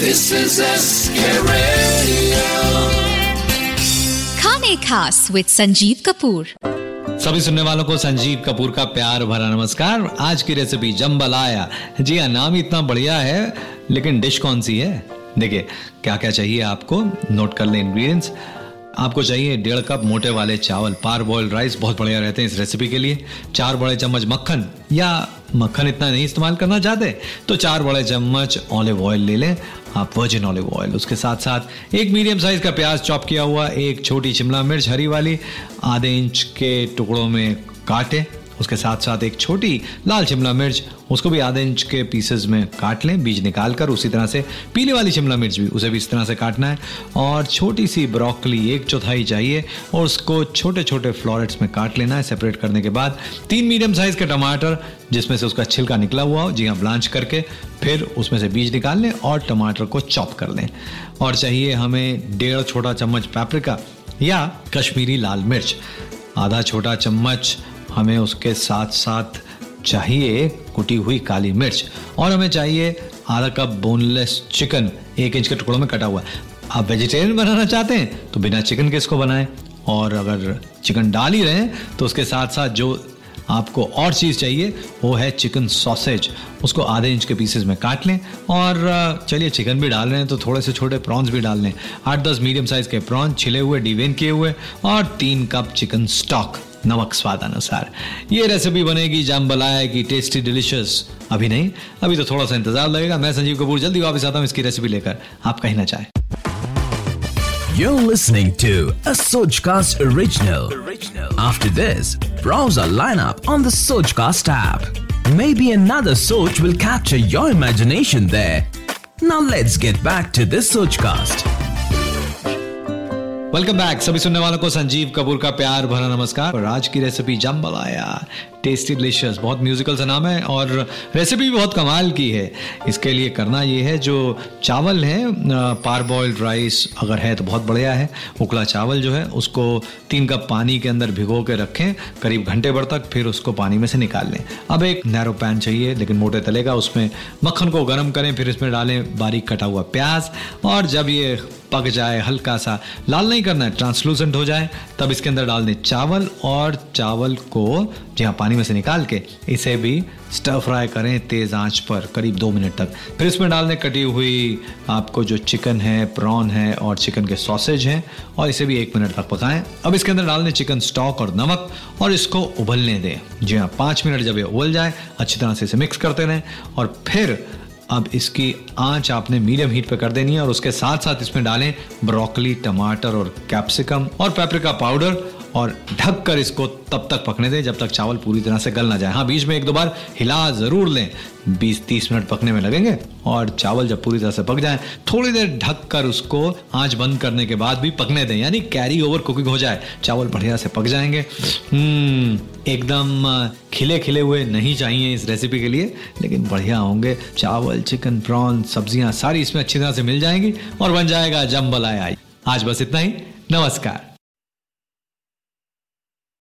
This is SK Radio. खाने खास with Sanjeev Kapoor. सभी सुनने वालों को संजीव कपूर का प्यार भरा नमस्कार। आज की रेसिपी जम्बलाया जी हाँ नाम इतना बढ़िया है लेकिन डिश कौन सी है? देखिए क्या क्या चाहिए आपको? नोट कर लें इंग्रेडिएंट्स आपको चाहिए डेढ़ कप मोटे वाले चावल पार बॉइल्ड राइस बहुत बढ़िया रहते हैं इस रेसिपी के लिए। चार बड़े चम्मच मक्खन या मक्खन इतना नहीं इस्तेमाल करना चाहते तो चार बड़े चम्मच ऑलिव ऑयल ले लें। आप वर्जिन ऑलिव ऑयल उसके साथ साथ एक मीडियम साइज़ का प्याज चॉप किया हुआ, एक छोटी शिमला मिर्च, हरी वाली, आधे इंच के टुकड़ों में काटे। उसके साथ साथ एक छोटी लाल शिमला मिर्च, उसको भी आधे इंच के पीसेस में काट लें, बीज निकाल कर उसी तरह से पीले वाली शिमला मिर्च भी, उसे भी इस तरह से काटना है। और छोटी सी ब्रोकली एक चौथाई चाहिए, और उसको छोटे छोटे फ्लोरेट्स में काट लेना है सेपरेट करने के बाद तीन मीडियम साइज़ के टमाटर, जिसमें से उसका छिलका निकला हुआ हो, जी हाँ ब्लांच करके, फिर उसमें से बीज निकाल लें और टमाटर को चॉप कर लें। और चाहिए हमें डेढ़ छोटा चम्मच पैप्रिका या कश्मीरी लाल मिर्च। आधा छोटा चम्मच हमें उसके साथ साथ चाहिए कुटी हुई काली मिर्च और हमें चाहिए आधा कप बोनलेस चिकन एक इंच के टुकड़ों में कटा हुआ। आप वेजिटेरियन बनाना चाहते हैं तो बिना चिकन के इसको बनाएँ। और अगर चिकन डाल ही रहे हैं तो उसके साथ साथ जो आपको और चीज़ चाहिए, वो है चिकन सॉसेज उसको आधे इंच के पीसेज में काट लें और चलिए चिकन भी डाल रहे हैं तो थोड़े से छोटे प्रॉन्स भी डाल लें। आठ दस मीडियम साइज़ के प्रॉन्स छिले हुए डिवेन किए हुए और तीन कप चिकन स्टॉक नमक स्वाद अनुसार ये रेसिपी बनेगी जाम्बलाया की टेस्टी डिलिशियस अभी नहीं अभी तो थोड़ा सा इंतज़ार लगेगा मैं संजीव कपूर जल्दी वापस आता हूँ इसकी रेसिपी लेकर आप कहीं ना चाहें You're listening to a Sojcast original. original. After this, browse our lineup on the Sojcast app. Maybe another Soj will capture your imagination there. Now let's get back to this Sojcast. Welcome back सभी सुनने वालों को संजीव कपूर का प्यार भरा नमस्कार। और आज की रेसिपी जम्बलाया टेस्टी डिलिशियस बहुत म्यूजिकल सा नाम है और रेसिपी भी बहुत कमाल की है। इसके लिए करना ये है, जो चावल है पार बॉयल्ड राइस अगर है तो बहुत बढ़िया है। उकला चावल जो है, उसको तीन कप पानी के अंदर भिगो के रखें, करीब घंटे भर तक, फिर उसको पानी में से निकाल लें। अब एक नैरो पैन चाहिए, लेकिन मोटे तले का उसमें मक्खन को गर्म करें, फिर इसमें डालें बारीक कटा हुआ प्याज, और जब ये पक जाए हल्का सा, लाल नहीं करना है ट्रांसलूसेंट हो जाए, तब इसके अंदर डाल दें चावल, और चावल को जी हाँ पानी में से निकाल के इसे भी स्टर फ्राई करें तेज़ आँच पर, करीब दो मिनट तक। फिर इसमें डाल दें कटी हुई आपको जो चिकन है प्रॉन है और चिकन के सॉसेज हैं, और इसे भी एक मिनट तक पकाएँ। अब इसके अंदर डाल दें चिकन स्टॉक और नमक, और इसको उबलने दें। जी हाँ पाँच मिनट जब ये उबल जाए, अच्छी तरह से इसे मिक्स करते रहें, और फिर अब इसकी आँच आपने मीडियम हीट पर कर देनी है, और उसके साथ साथ इसमें डालें ब्रोकली टमाटर और कैप्सिकम और पेपरिका पाउडर और ढक कर इसको तब तक पकने दें जब तक चावल पूरी तरह से गल ना जाए। हाँ बीच में एक दो बार हिला ज़रूर लें। 20-30 मिनट पकने में लगेंगे और चावल जब पूरी तरह से पक जाए थोड़ी देर ढक कर उसको आँच बंद करने के बाद भी पकने दें। यानी कैरी ओवर कुकिंग हो जाए। चावल बढ़िया से पक जाएँगे। हम्म, एकदम खिले खिले हुए नहीं चाहिए इस रेसिपी के लिए लेकिन बढ़िया होंगे। चावल चिकन प्रॉन सब्ज़ियाँ सारी इसमें अच्छी तरह से मिल जाएँगी और बन जाएगा जम्बलाया आज बस इतना ही। नमस्कार।